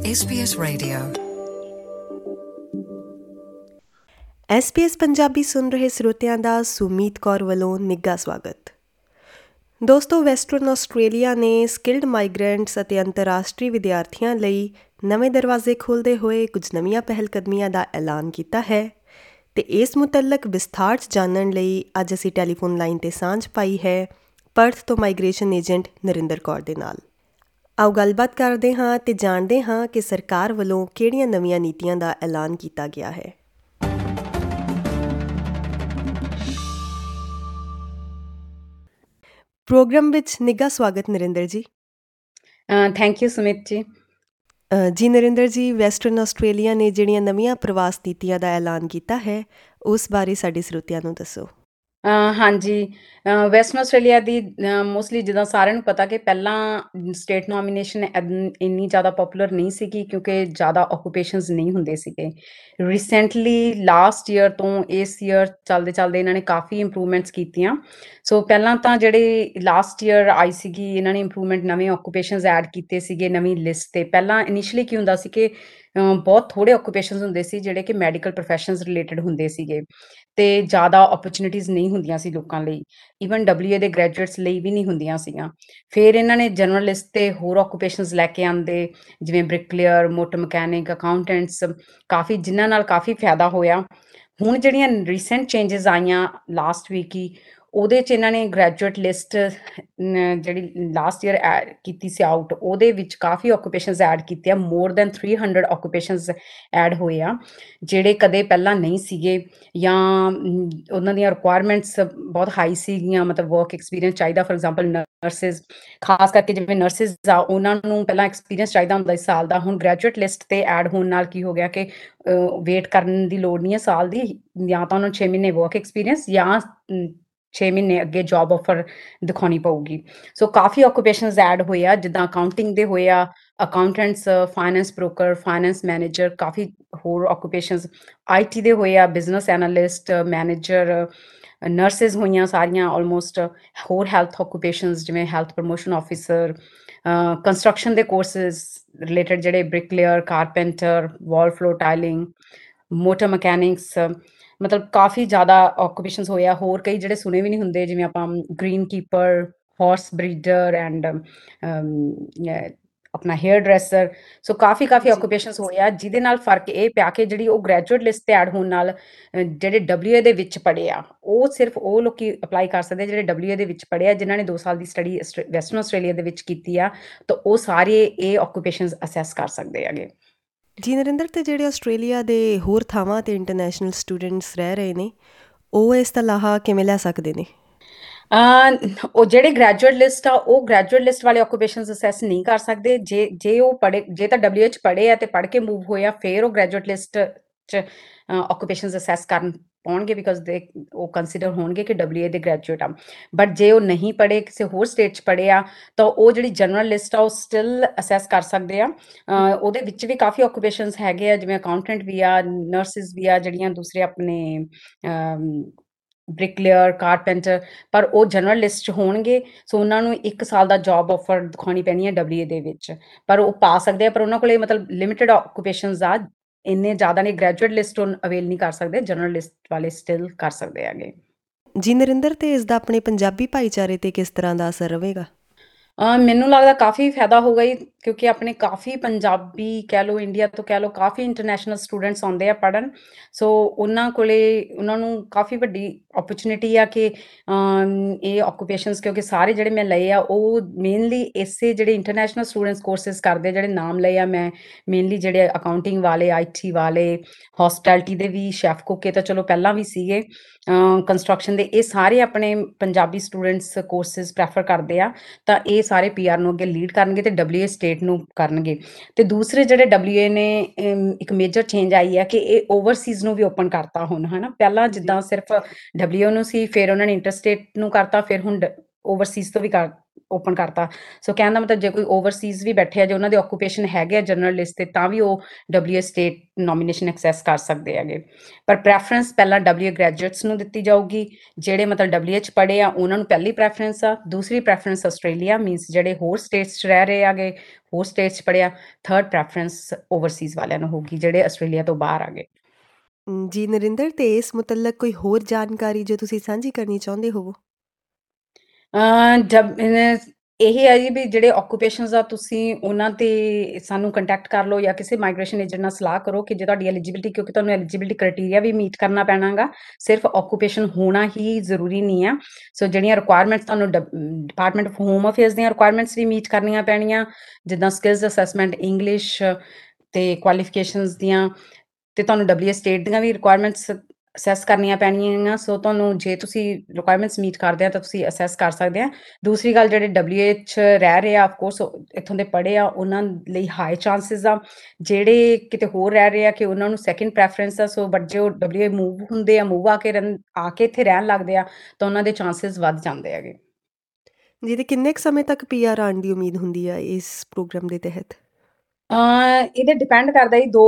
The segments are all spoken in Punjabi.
SBS Radio. SBS ਪੰਜਾਬੀ ਸੁਣ ਰਹੇ ਸਰੋਤਿਆਂ ਦਾ ਸੁਮੀਤ ਕੌਰ ਵੱਲੋਂ ਨਿੱਘਾ ਸਵਾਗਤ। ਦੋਸਤੋ ਵੈਸਟਰਨ ਆਸਟ੍ਰੇਲੀਆ ਨੇ ਸਕਿਲਡ ਮਾਈਗ੍ਰੈਂਟਸ ਅਤੇ ਅੰਤਰਰਾਸ਼ਟਰੀ ਵਿਦਿਆਰਥੀਆਂ ਲਈ ਨਵੇਂ ਦਰਵਾਜ਼ੇ ਖੋਲ੍ਹਦੇ ਹੋਏ ਕੁਝ ਨਵੀਆਂ ਪਹਿਲਕਦਮੀਆਂ ਦਾ ਐਲਾਨ ਕੀਤਾ ਹੈ ਤੇ ਇਸ ਮੁਤਲਕ ਵਿਸਥਾਰ 'ਚ ਜਾਣਨ ਲਈ ਅੱਜ ਅਸੀਂ ਟੈਲੀਫੋਨ ਲਾਈਨ ਤੇ ਸਾਂਝ ਪਾਈ ਹੈ ਪਰਥ ਤੋਂ ਮਾਈਗ੍ਰੇਸ਼ਨ ਏਜੰਟ ਨਰਿੰਦਰ ਕੌਰ ਦੇ ਨਾਲ। ਆਓ ਗੱਲਬਾਤ ਕਰਦੇ ਹਾਂ ਤੇ ਜਾਣਦੇ ਹਾਂ ਕਿ ਸਰਕਾਰ ਵੱਲੋਂ ਕਿਹੜੀਆਂ ਨਵੀਆਂ ਨੀਤੀਆਂ ਦਾ ਐਲਾਨ ਕੀਤਾ ਗਿਆ ਹੈ। ਪ੍ਰੋਗਰਾਮ ਵਿੱਚ ਨਿੱਘਾ ਸਵਾਗਤ ਨਰਿੰਦਰ ਜੀ। ਥੈਂਕ ਯੂ ਸੁਮਿਤ ਜੀ। ਜੀ ਨਰਿੰਦਰ ਜੀ ਵੈਸਟਰਨ ਆਸਟ੍ਰੇਲੀਆ ਨੇ ਜਿਹੜੀਆਂ ਨਵੀਆਂ ਪ੍ਰਵਾਸ ਨੀਤੀਆਂ ਦਾ ਐਲਾਨ ਕੀਤਾ ਹੈ ਉਸ ਬਾਰੇ ਸਾਡੇ ਸਰੋਤਿਆਂ ਨੂੰ ਦੱਸੋ। ਅ, ਹਾਂਜੀ। ਵੈਸਟਰਨ ਆਸਟ੍ਰੇਲੀਆ ਦੀ ਮੋਸਟਲੀ ਜਿੱਦਾਂ ਸਾਰਿਆਂ ਨੂੰ ਪਤਾ ਕਿ ਪਹਿਲਾਂ ਸਟੇਟ ਨੋਮੀਨੇਸ਼ਨ ਇੰਨੀ ਜ਼ਿਆਦਾ ਪਪੂਲਰ ਨਹੀਂ ਸੀਗੀ ਕਿਉਂਕਿ ਜ਼ਿਆਦਾ ਆਕੂਪੇਸ਼ਨਸ ਨਹੀਂ ਹੁੰਦੇ ਸੀਗੇ। ਰੀਸੈਂਟਲੀ ਲਾਸਟ ਈਅਰ ਤੋਂ ਇਸ ਈਅਰ ਚੱਲਦੇ ਚੱਲਦੇ ਇਹਨਾਂ ਨੇ ਕਾਫੀ ਇੰਪਰੂਵਮੈਂਟਸ ਕੀਤੀਆਂ। ਸੋ ਪਹਿਲਾਂ ਤਾਂ ਜਿਹੜੇ ਲਾਸਟ ਈਅਰ ਆਈ ਸੀਗੀ ਇਹਨਾਂ ਨੇ ਇੰਪਰੂਵਮੈਂਟ ਨਵੇਂ ਆਕੂਪੇਸ਼ਨਸ ਐਡ ਕੀਤੇ ਸੀਗੇ ਨਵੀਂ ਲਿਸਟ ਤੇ। ਪਹਿਲਾਂ ਇਨੀਸ਼ੀਅਲੀ ਕੀ ਹੁੰਦਾ ਸੀ ਕਿ ਅ, ਬਹੁਤ ਥੋੜੇ ਆਕੂਪੇਸ਼ਨਸ ਹੁੰਦੇ ਸੀ ਜਿਹੜੇ ਕਿ ਮੈਡੀਕਲ professions ਰਿਲੇਟਡ ਹੁੰਦੇ ਸੀਗੇ ਤੇ ਜ਼ਿਆਦਾ ਓਪਰਚ्युनिटीज ਨਹੀਂ ਹੁੰਦੀਆਂ ਸੀ ਲੋਕਾਂ ਲਈ ਈਵਨ ਡਬਲਯੂਏ ਦੇ ਗ੍ਰੈਜੂਏਟਸ ਲਈ ਵੀ ਨਹੀਂ ਹੁੰਦੀਆਂ ਸੀਗੀਆਂ। ਫਿਰ ਇਹਨਾਂ ਨੇ ਜਰਨਲਿਸਟ ਤੇ ਹੋਰ ਆਕੂਪੇਸ਼ਨਸ ਲੈ ਕੇ ਆਂਦੇ ਜਿਵੇਂ ਬ੍ਰਿਕਲੇਅਰ ਮੋਟਰ ਮਕੈਨਿਕ ਅਕਾਊਂਟੈਂਟਸ ਕਾਫੀ ਜਿਨ੍ਹਾਂ ਨਾਲ ਕਾਫੀ ਫਾਇਦਾ ਹੋਇਆ। ਹੁਣ ਜਿਹੜੀਆਂ ਰੀਸੈਂਟ ਚੇਂਜਸ ਆਈਆਂ ਲਾਸਟ ਵੀਕ ਹੀ ਉਹਦੇ ਚ ਇਹਨਾਂ ਨੇ ਗ੍ਰੈਜੂਏਟ ਲਿਸਟ ਜਿਹੜੀ ਲਾਸਟ ਈਅਰ ਕੀਤੀ ਸੀ ਆਊਟ ਉਹਦੇ ਵਿੱਚ ਕਾਫੀ ਆਕੂਪੇਸ਼ਨਸ ਐਡ ਕੀਤੇ ਆ ਮੋਰ ਦੈਨ 300 ਆਕੂਪੇਸ਼ਨਸ ਐਡ ਹੋਏ ਆ ਜਿਹੜੇ ਕਦੇ ਪਹਿਲਾਂ ਨਹੀਂ ਸੀਗੇ ਜਾਂ ਮ, ਉਹਨਾਂ ਦੀਆਂ ਰਿਕੁਆਇਰਮੈਂਟਸ ਬਹੁਤ ਹਾਈ ਸੀਗੀਆਂ ਮਤਲਬ ਵਰਕ ਐਕਸਪੀਰੀਅੰਸ ਚਾਹੀਦਾ ਫॉर ਐਗਜ਼ਾਮਪਲ ਨਰਸਿਸ ਖਾਸ ਕਰਕੇ ਜਿਵੇਂ ਨਰਸਿਸ ਆ ਉਹਨਾਂ ਨੂੰ ਪਹਿਲਾਂ ਐਕਸਪੀਰੀਅੰਸ ਚਾਹੀਦਾ ਹੁੰਦਾ ਸੀ ਸਾਲ ਦਾ ਹੁਣ ਗ੍ਰੈਜੂਏਟ ਲਿਸਟ ਤੇ ਐਡ ਹੋਣ ਨਾਲ ਕੀ ਹੋ ਗਿਆ ਕਿ ਵੇਟ ਕਰਨ ਦੀ ਲੋੜ ਨਹੀਂ ਹੈ ਸਾਲ ਦੀ ਜਾਂ ਤਾਂ ਉਹਨਾਂ ਨੂੰ 6 ਮਹੀਨੇ ਵਰਕ ਐਕਸਪੀਰੀਅੰਸ ਜਾਂ ਮ, 6 ਮਹੀਨੇ ਅੱਗੇ ਜੌਬ ਆਫਰ ਦਿਖਾਉਣੀ ਪਊਗੀ। ਸੋ ਕਾਫੀ ਆਕੂਪੇਸ਼ਨਸ ਐਡ ਹੋਏ ਆ, ਜਿੱਦਾਂ ਅਕਾਊਂਟਿੰਗ ਦੇ ਹੋਏ ਆ accountants finance broker finance manager ਕਾਫੀ ਹੋਰ ਆਕੂਪੇਸ਼ਨਸ ਆਈਟੀ ਦੇ ਹੋਏ ਆ ਬਿਜ਼ਨਸ ਐਨਾਲਿਸਟ ਮੈਨੇਜਰ ਨਰਸਿਸ ਹੋਈਆਂ ਸਾਰੀਆਂ ਆਲਮੋਸਟ ਹੋਰ ਹੈਲਥ ਆਕੂਪੇਸ਼ਨਸ ਜਿਵੇਂ ਹੈਲਥ ਪ੍ਰੋਮੋਸ਼ਨ ਆਫੀਸਰ ਕੰਸਟਰਕਸ਼ਨ ਦੇ ਕੋਰਸਸ ਰਿਲੇਟਡ ਜਿਹੜੇ bricklayer carpenter wall floor tiling motor mechanics ਮਤਲਬ ਕਾਫੀ ਜ਼ਿਆਦਾ ਆਕੂਪੇਸ਼ਨਸ ਹੋਇਆ ਹੋਰ ਕਈ ਜਿਹੜੇ ਸੁਣੇ ਵੀ ਨਹੀਂ ਹੁੰਦੇ ਜਿਵੇਂ ਆਪਾਂ green keeper horse breeder and ਆਪਣਾ ਹੇਅਰ ਡਰੈਸਰ ਸੋ ਕਾਫੀ ਕਾਫੀ ਆਕੂਪੇਸ਼ਨਸ ਹੋਇਆ ਜਿਹਦੇ ਨਾਲ ਫ਼ਰਕ ਇਹ ਪਿਆ ਕਿ ਜਿਹੜੀ ਉਹ ਗ੍ਰੈਜੂਏਟ ਲਿਸਟ ਤੇ ਐਡ ਹੋਣ ਨਾਲ ਜਿਹੜੇ ਡਬਲਯੂਏ ਦੇ ਵਿੱਚ ਪੜ੍ਹੇ ਆ ਉਹ ਸਿਰਫ ਉਹ ਲੋਕੀ ਅਪਲਾਈ ਕਰ ਸਕਦੇ ਜਿਹੜੇ ਡਬਲਯੂਏ ਦੇ ਵਿੱਚ ਪੜ੍ਹੇ ਆ ਜਿਨ੍ਹਾਂ ਨੇ 2 ਸਾਲ ਦੀ ਸਟੱਡੀ ਵੈਸਟਰਨ ਆਸਟ੍ਰੇਲੀਆ ਦੇ ਵਿੱਚ ਕੀਤੀ ਆ ਤਾਂ ਉਹ ਸਾਰੇ ਇਹ ਆਕੂਪੇਸ਼ਨਸ ਅਸੈਸ ਕਰ ਸਕਦੇ ਹੈਗੇ। ਜੀ ਨਰਿੰਦਰ, ਤੇ ਜਿਹੜੇ ਆਸਟ੍ਰੇਲੀਆ ਦੇ ਹੋਰ ਥਾਵਾਂ ਤੇ ਇੰਟਰਨੈਸ਼ਨਲ ਸਟੂਡੈਂਟਸ ਰਹਿ ਰਹੇ ਨੇ, ਉਹ ਇਸ ਦਾ ਲਾਹਾ ਕਿਵੇਂ ਲੈ ਸਕਦੇ ਨੇ? ਅਹ, ਉਹ ਜਿਹੜੇ ਗ੍ਰੈਜੂਏਟ ਲਿਸਟ ਆ, ਉਹ ਗ੍ਰੈਜੂਏਟ ਲਿਸਟ ਵਾਲੇ ਆਕੂਪੇਸ਼ਨਸ ਅਸੈਸ ਨਹੀਂ ਕਰ ਸਕਦੇ। ਜੇ ਜੇ ਉਹ ਪੜੇ ਜੇ ਤਾਂ ਡਬਲਯੂਐਚ ਪੜੇ ਆ ਤੇ ਪੜ ਕੇ ਮੂਵ ਹੋਇਆ ਫਿਰ ਉਹ ਗ੍ਰੈਜੂਏਟ ਲਿਸਟ ਚ ਆਕੂਪੇਸ਼ਨਸ ਅਸੈਸ ਕਰਨ ਪਾਉਣਗੇ ਬਿਕਾਜ਼ ਦੇ ਉਹ ਕੰਸੀਡਰ ਹੋਣਗੇ ਕਿ ਡਬਲਯੂਏ ਦੇ ਗ੍ਰੈਜੂਏਟ ਆ। ਬਟ ਜੇ ਉਹ ਨਹੀਂ ਪੜੇ ਕਿਸੇ ਹੋਰ ਸਟੇਟ ਚ ਪੜੇ ਆ ਤਾਂ ਉਹ ਜਿਹੜੀ ਜਨਰਲ ਲਿਸਟ ਆ ਉਹ ਸਟਿਲ ਅਸੈਸ ਕਰ ਸਕਦੇ ਆ। ਉਹਦੇ ਵਿੱਚ ਵੀ ਕਾਫੀ ਆਕੂਪੇਸ਼ਨਸ ਹੈਗੇ ਆ ਜਿਵੇਂ ਅਕਾਊਂਟੈਂਟ ਵੀ ਆ ਨਰਸਿਸ ਵੀ ਆ ਜਿਹੜੀਆਂ ਦੂਸਰੇ ਆਪਣੇ ਬ੍ਰਿਕਲੇਅਰ ਕਾਰਪੈਂਟਰ ਪਰ ਉਹ ਜਨਰਲ ਲਿਸਟ 'ਚ ਹੋਣਗੇ। ਸੋ ਉਹਨਾਂ ਨੂੰ 1 ਸਾਲ ਦਾ ਜੌਬ ਆਫਰ ਦਿਖਾਉਣੀ ਪੈਣੀ ਹੈ ਡਬਲਯੂਏ ਦੇ ਵਿੱਚ। ਪਰ ਉਹ ਪਾ ਸਕਦੇ ਆ ਪਰ ਉਹਨਾਂ ਕੋਲੇ ਮਤਲਬ ਲਿਮਿਟਿਡ ਆਕੂਪੇਸ਼ਨਸ ਆ ਇੰਨੇ ਜ਼ਿਆਦਾ ਨੇ ਗ੍ਰੈਜੂਏਟ ਲਿਸਟ ਉਹ ਅਵੇਲ ਨਹੀਂ ਕਰ ਸਕਦੇ ਜਨਰਲ ਲਿਸਟ ਵਾਲੇ ਸਟਿਲ ਕਰ ਸਕਦੇ ਹੈਗੇ। ਜੀ ਨਰਿੰਦਰ ਤੇ ਇਸ ਦਾ ਆਪਣੇ ਪੰਜਾਬੀ ਭਾਈਚਾਰੇ ਤੇ ਕਿਸ ਤਰ੍ਹਾਂ ਦਾ ਅਸਰ ਰਹੇਗਾ ਮੈਨੂੰ ਲੱਗਦਾ ਕਾਫੀ ਫਾਇਦਾ ਹੋਗਾ ਹੀ ਕਿਉਂਕਿ ਆਪਣੇ ਕਾਫੀ ਪੰਜਾਬੀ ਕਹਿ ਲਓ ਇੰਡੀਆ ਤੋਂ ਕਹਿ ਲਓ ਕਾਫੀ ਇੰਟਰਨੈਸ਼ਨਲ ਸਟੂਡੈਂਟਸ ਆਉਂਦੇ ਆ ਪੜਨ ਸੋ ਉਹਨਾਂ ਕੋਲੇ ਉਹਨਾਂ ਨੂੰ ਕਾਫੀ ਵੱਡੀ ਓਪਰਚੁਨਿਟੀ ਆ ਕਿ ਅਮ, ਇਹ ਆਕੂਪੇਸ਼ਨਸ ਕਿਉਂਕਿ ਸਾਰੇ ਜਿਹੜੇ ਮੈਂ ਲਏ ਆ ਉਹ ਮੇਨਲੀ ਇਸੇ ਜਿਹੜੇ ਇੰਟਰਨੈਸ਼ਨਲ ਸਟੂਡੈਂਟਸ ਕੋਰਸਸ ਕਰਦੇ ਆ, ਜਿਹੜੇ ਨਾਮ ਲਏ ਆ ਮੈਂ ਮੇਨਲੀ ਜਿਹੜੇ ਅਕਾਊਂਟਿੰਗ ਵਾਲੇ ਆਈਟੀ ਵਾਲੇ ਹੌਸਪਿਟੈਲਿਟੀ ਦੇ ਵੀ ਸ਼ੈਫ ਕੁੱਕੇ ਤਾਂ ਚਲੋ ਪਹਿਲਾਂ ਵੀ ਸੀਗੇ। ਕੰਸਟਰਕਸ਼ਨ ਦੇ ਇਹ ਸਾਰੇ ਆਪਣੇ ਪੰਜਾਬੀ ਸਟੂਡੈਂਟਸ ਕੋਰਸਸ ਪ੍ਰੈਫਰ ਕਰਦੇ ਆ। ਤਾਂ ਇਹ ਸਾਰੇ ਪੀਆਰ ਨੂੰ ਅੱਗੇ ਲੀਡ ਕਰਨਗੇ ਤੇ ਡਬਲਯੂਏ ਸਟੇਟ ਨੂੰ ਕਰਨਗੇ। ਤੇ ਦੂਸਰੇ ਜਿਹੜੇ ਡਬਲਯੂਏ ਨੇ ਇੱਕ ਮੇਜਰ ਚੇਂਜ ਆਈ ਹੈ ਕਿ ਇਹ ਓਵਰਸੀਜ਼ ਨੂੰ ਵੀ ਓਪਨ ਕਰਤਾ ਹੁਣ ਹਨਾ? ਪਹਿਲਾਂ ਜਿੱਦਾਂ ਸਿਰਫ ਡਬਲਯੂਏ ਨੂੰ ਸੀ ਫਿਰ ਉਹਨਾਂ ਨੇ ਇੰਟਰਸਟੇਟ ਨੂੰ ਕਰਤਾ ਫਿਰ ਹੁਣ ਓਵਰਸੀਜ਼ ਤੋਂ ਵੀ ਕਰ ਓਪਨ ਕਰਤਾ। ਸੋ ਕਹਿਣ ਦਾ ਮਤਲਬ ਜੇ ਕੋਈ ਓਵਰਸੀਜ਼ ਵੀ ਬੈਠੇ ਆ, ਜੇ ਉਹਨਾਂ ਦੇ ਆਕੂਪੇਸ਼ਨ ਹੈਗੇ ਆ ਜਨਰਲ ਲਿਸਟ ਤੇ, ਤਾਂ ਵੀ ਉਹ ਡਬਲਯੂ ਸਟੇਟ ਨੋਮੀਨੇਸ਼ਨ ਐਕਸੈਸ ਕਰ ਸਕਦੇ ਹੈਗੇ। ਪਰ ਪ੍ਰੈਫਰੈਂਸ ਪਹਿਲਾਂ ਡਬਲਯੂ ਗ੍ਰੈਜੂਏਟਸ ਨੂੰ ਦਿੱਤੀ ਜਾਊਗੀ, ਜਿਹੜੇ ਮਤਲਬ ਡਬਲਯੂ ਐਚ ਪੜ੍ਹੇ ਆ, ਉਹਨਾਂ ਨੂੰ ਪਹਿਲੀ ਪ੍ਰੈਫਰੈਂਸ ਆ। ਦੂਸਰੀ ਪ੍ਰੈਫਰੈਂਸ ਆਸਟ੍ਰੇਲੀਆ ਮੀਨਸ ਜਿਹੜੇ ਹੋਰ ਸਟੇਟਸ 'ਚ ਰਹਿ ਰਹੇ ਆਗੇ, ਹੋਰ ਸਟੇਟਸ 'ਚ ਪੜ੍ਹਿਆ ਥਰਡ ਪ੍ਰੈਫਰੈਂਸ ਓਵਰਸੀਜ਼ ਵਾਲਿਆਂ ਨੂੰ ਹੋਗੀ ਜਿਹੜੇ ਆਸਟ੍ਰੇਲੀਆ ਤੋਂ ਬਾਹਰ ਆਗੇ। ਜੀ ਨਰਿੰਦਰ, ਤੇ ਇਸ ਮੁਤਲਕ ਕੋਈ ਹੋਰ ਜਾਣਕਾਰੀ ਜੋ ਤੁਸੀਂ ਸਾਂਝੀ ਕਰਨੀ ਚਾਹੁੰਦੇ ਹੋਵੋ? ਅ ਜਬ ਇਹ ਹੈ ਜੀ ਵੀ ਜਿਹੜੇ ਆਕੂਪੇਸ਼ਨਸ ਆ, ਤੁਸੀਂ ਉਹਨਾਂ ਤੇ ਸਾਨੂੰ ਕੰਟੈਕਟ ਕਰ ਲਓ ਜਾਂ ਕਿਸੇ ਮਾਈਗ੍ਰੇਸ਼ਨ ਏਜੰਟ ਨਾਲ ਸਲਾਹ ਕਰੋ ਕਿ ਜੇ ਤੁਹਾਡੀ ਐਲੀਜੀਬਿਲਟੀ ਕਿਉਂਕਿ ਤੁਹਾਨੂੰ ਐਲੀਜੀਬਿਲਟੀ ਕ੍ਰਾਈਟੇਰੀਆ ਵੀ ਮੀਟ ਕਰਨਾ ਪੈਣਾਗਾ। ਸਿਰਫ ਆਕੂਪੇਸ਼ਨ ਹੋਣਾ ਹੀ ਜ਼ਰੂਰੀ ਨਹੀਂ ਆ। ਸੋ ਜਿਹੜੀਆਂ ਰਿਕੁਆਇਰਮੈਂਟਸ ਤੁਹਾਨੂੰ ਡਿਪਾਰਟਮੈਂਟ ਆਫ ਹੋਮ ਅਫੇਅਰਸ ਦੀਆਂ ਰਿਕੁਆਇਰਮੈਂਟਸ ਵੀ ਮੀਟ ਕਰਨੀਆਂ ਪੈਣੀਆਂ, ਜਿੱਦਾਂ ਸਕਿੱਲਸ ਅਸੈਸਮੈਂਟ ਇੰਗਲਿਸ਼ ਤੇ ਕੁਆਲੀਫਿਕੇਸ਼ਨਸ ਦੀਆਂ, ਤੇ ਤੁਹਾਨੂੰ ਡਬਲਯੂ ਸਟੇਟ ਦੀਆਂ ਵੀ ਰਿਕੁਆਇਰਮੈਂਟਸ ਅਸੈਸ ਕਰਨੀਆਂ ਪੈਣੀਆਂ ਸੋ ਤੁਹਾਨੂੰ ਜੇ ਤੁਸੀਂ ਰਿਕੁਆਇਰਮੈਂਟਸ ਮੀਟ ਕਰਦੇ ਆ ਤਾਂ ਤੁਸੀਂ ਅਸੈਸ ਕਰ ਸਕਦੇ ਆ। ਦੂਸਰੀ ਗੱਲ ਜਿਹੜੇ ਡਬਲਯੂਐਚ ਰਹਿ ਰਹੇ ਆ ਆਫ ਕੋਰਸ ਇੱਥੋਂ ਦੇ ਪੜੇ ਆ, ਉਹਨਾਂ ਲਈ ਹਾਈ ਚਾਂਸਸ ਆ। ਜਿਹੜੇ ਕਿਤੇ ਹੋਰ ਰਹਿ ਰਹੇ ਆ ਕਿ ਉਹਨਾਂ ਨੂੰ ਸੈਕੰਡ ਪ੍ਰੈਫਰੈਂਸ ਆ, ਸੋ ਬਟ ਜੇ ਉਹ ਡਬਲਯੂ ਮੂਵ ਹੁੰਦੇ ਆ ਮੂਵ ਆ ਕੇ ਆ ਕੇ ਇੱਥੇ ਰਹਿਣ ਲੱਗਦੇ ਆ, ਤਾਂ ਉਹਨਾਂ ਦੇ ਚਾਂਸਸ ਵੱਧ ਜਾਂਦੇ ਹੈਗੇ। ਜਿਹਦੇ ਕਿੰਨੇ ਕੁ ਸਮੇਂ ਤੱਕ ਪੀਆਰ ਆਣ ਦੀ ਉਮੀਦ ਹੁੰਦੀ ਆ ਇਸ ਪ੍ਰੋਗਰਾਮ ਦੇ ਤਹਿਤ? ਅ ਇਹਦੇ ਡਿਪੈਂਡ ਕਰਦਾ ਹੀ ਦੋ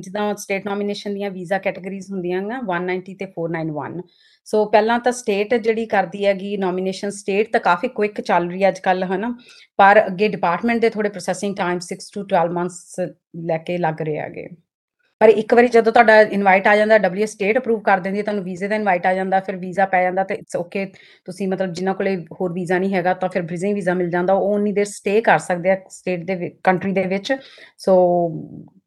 ਜਿੱਦਾਂ ਸਟੇਟ ਨੋਮੀਨੇਸ਼ਨ ਦੀਆਂ ਵੀਜ਼ਾ ਕੈਟਾਗਰੀਜ਼ ਹੁੰਦੀਆਂ ਨਾ 190 ਤੇ 491 ਸੋ ਪਹਿਲਾਂ ਤਾਂ ਸਟੇਟ ਜਿਹੜੀ ਕਰਦੀ ਹੈਗੀ ਨੋਮੀਨੇਸ਼ਨ ਸਟੇਟ ਤਾਂ ਕਾਫੀ ਕੁਇਕ ਚੱਲ ਰਹੀ ਹੈ ਅੱਜ ਕੱਲ ਹਨਾ। ਪਰ ਅੱਗੇ ਡਿਪਾਰਟਮੈਂਟ ਦੇ ਥੋੜੇ ਪ੍ਰੋਸੈਸਿੰਗ ਟਾਈਮ 6 ਟੂ 12 ਮੰਥਸ ਲੈ ਕੇ ਲੱਗ ਰਹੇ ਹੈਗੇ। ਪਰ ਇੱਕ ਵਾਰੀ ਜਦੋਂ ਤੁਹਾਡਾ ਇਨਵਾਈਟ ਆ ਜਾਂਦਾ ਡਬਲਯੂ ਸਟੇਟ ਅਪਰੂਵ ਕਰ ਦਿੰਦੀ ਹੈ ਤੁਹਾਨੂੰ ਵੀਜ਼ੇ ਦਾ ਇਨਵਾਈਟ ਆ ਜਾਂਦਾ ਫਿਰ ਵੀਜ਼ਾ ਪੈ ਜਾਂਦਾ ਤੇ ਇਟਸ ਓਕੇ ਤੁਸੀਂ ਮਤਲਬ ਜਿਨ੍ਹਾਂ ਕੋਲੇ ਹੋਰ ਵੀਜ਼ਾ ਨਹੀਂ ਹੈਗਾ ਤਾਂ ਫਿਰ ਬ੍ਰਿਜ਼ਿੰਗ ਵੀਜ਼ਾ ਮਿਲ ਜਾਂਦਾ ਉਹ ਉਨੀ ਦੇਰ ਸਟੇ ਕਰ ਸਕਦੇ ਆ ਸਟੇਟ ਦੇ ਕੰਟਰੀ ਦੇ ਵਿੱਚ ਸੋ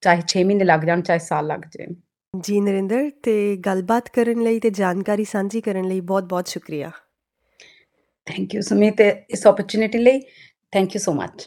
ਚਾਹੇ 6 ਮਹੀਨੇ ਲੱਗ ਜਾਣ ਚਾਹੇ ਸਾਲ ਲੱਗ ਜਾਏ ਜੀ ਨਰਿੰਦਰ ਤੇ ਗੱਲਬਾਤ ਕਰਨ ਲਈ ਤੇ ਜਾਣਕਾਰੀ ਸਾਂਝੀ ਕਰਨ ਲਈ ਬਹੁਤ-ਬਹੁਤ ਸ਼ੁਕਰੀਆ। ਥੈਂਕ ਯੂ ਸੁਮੀਤ ਇਸ ਓਪਰਚ्युनिटी ਲਈ thank you so much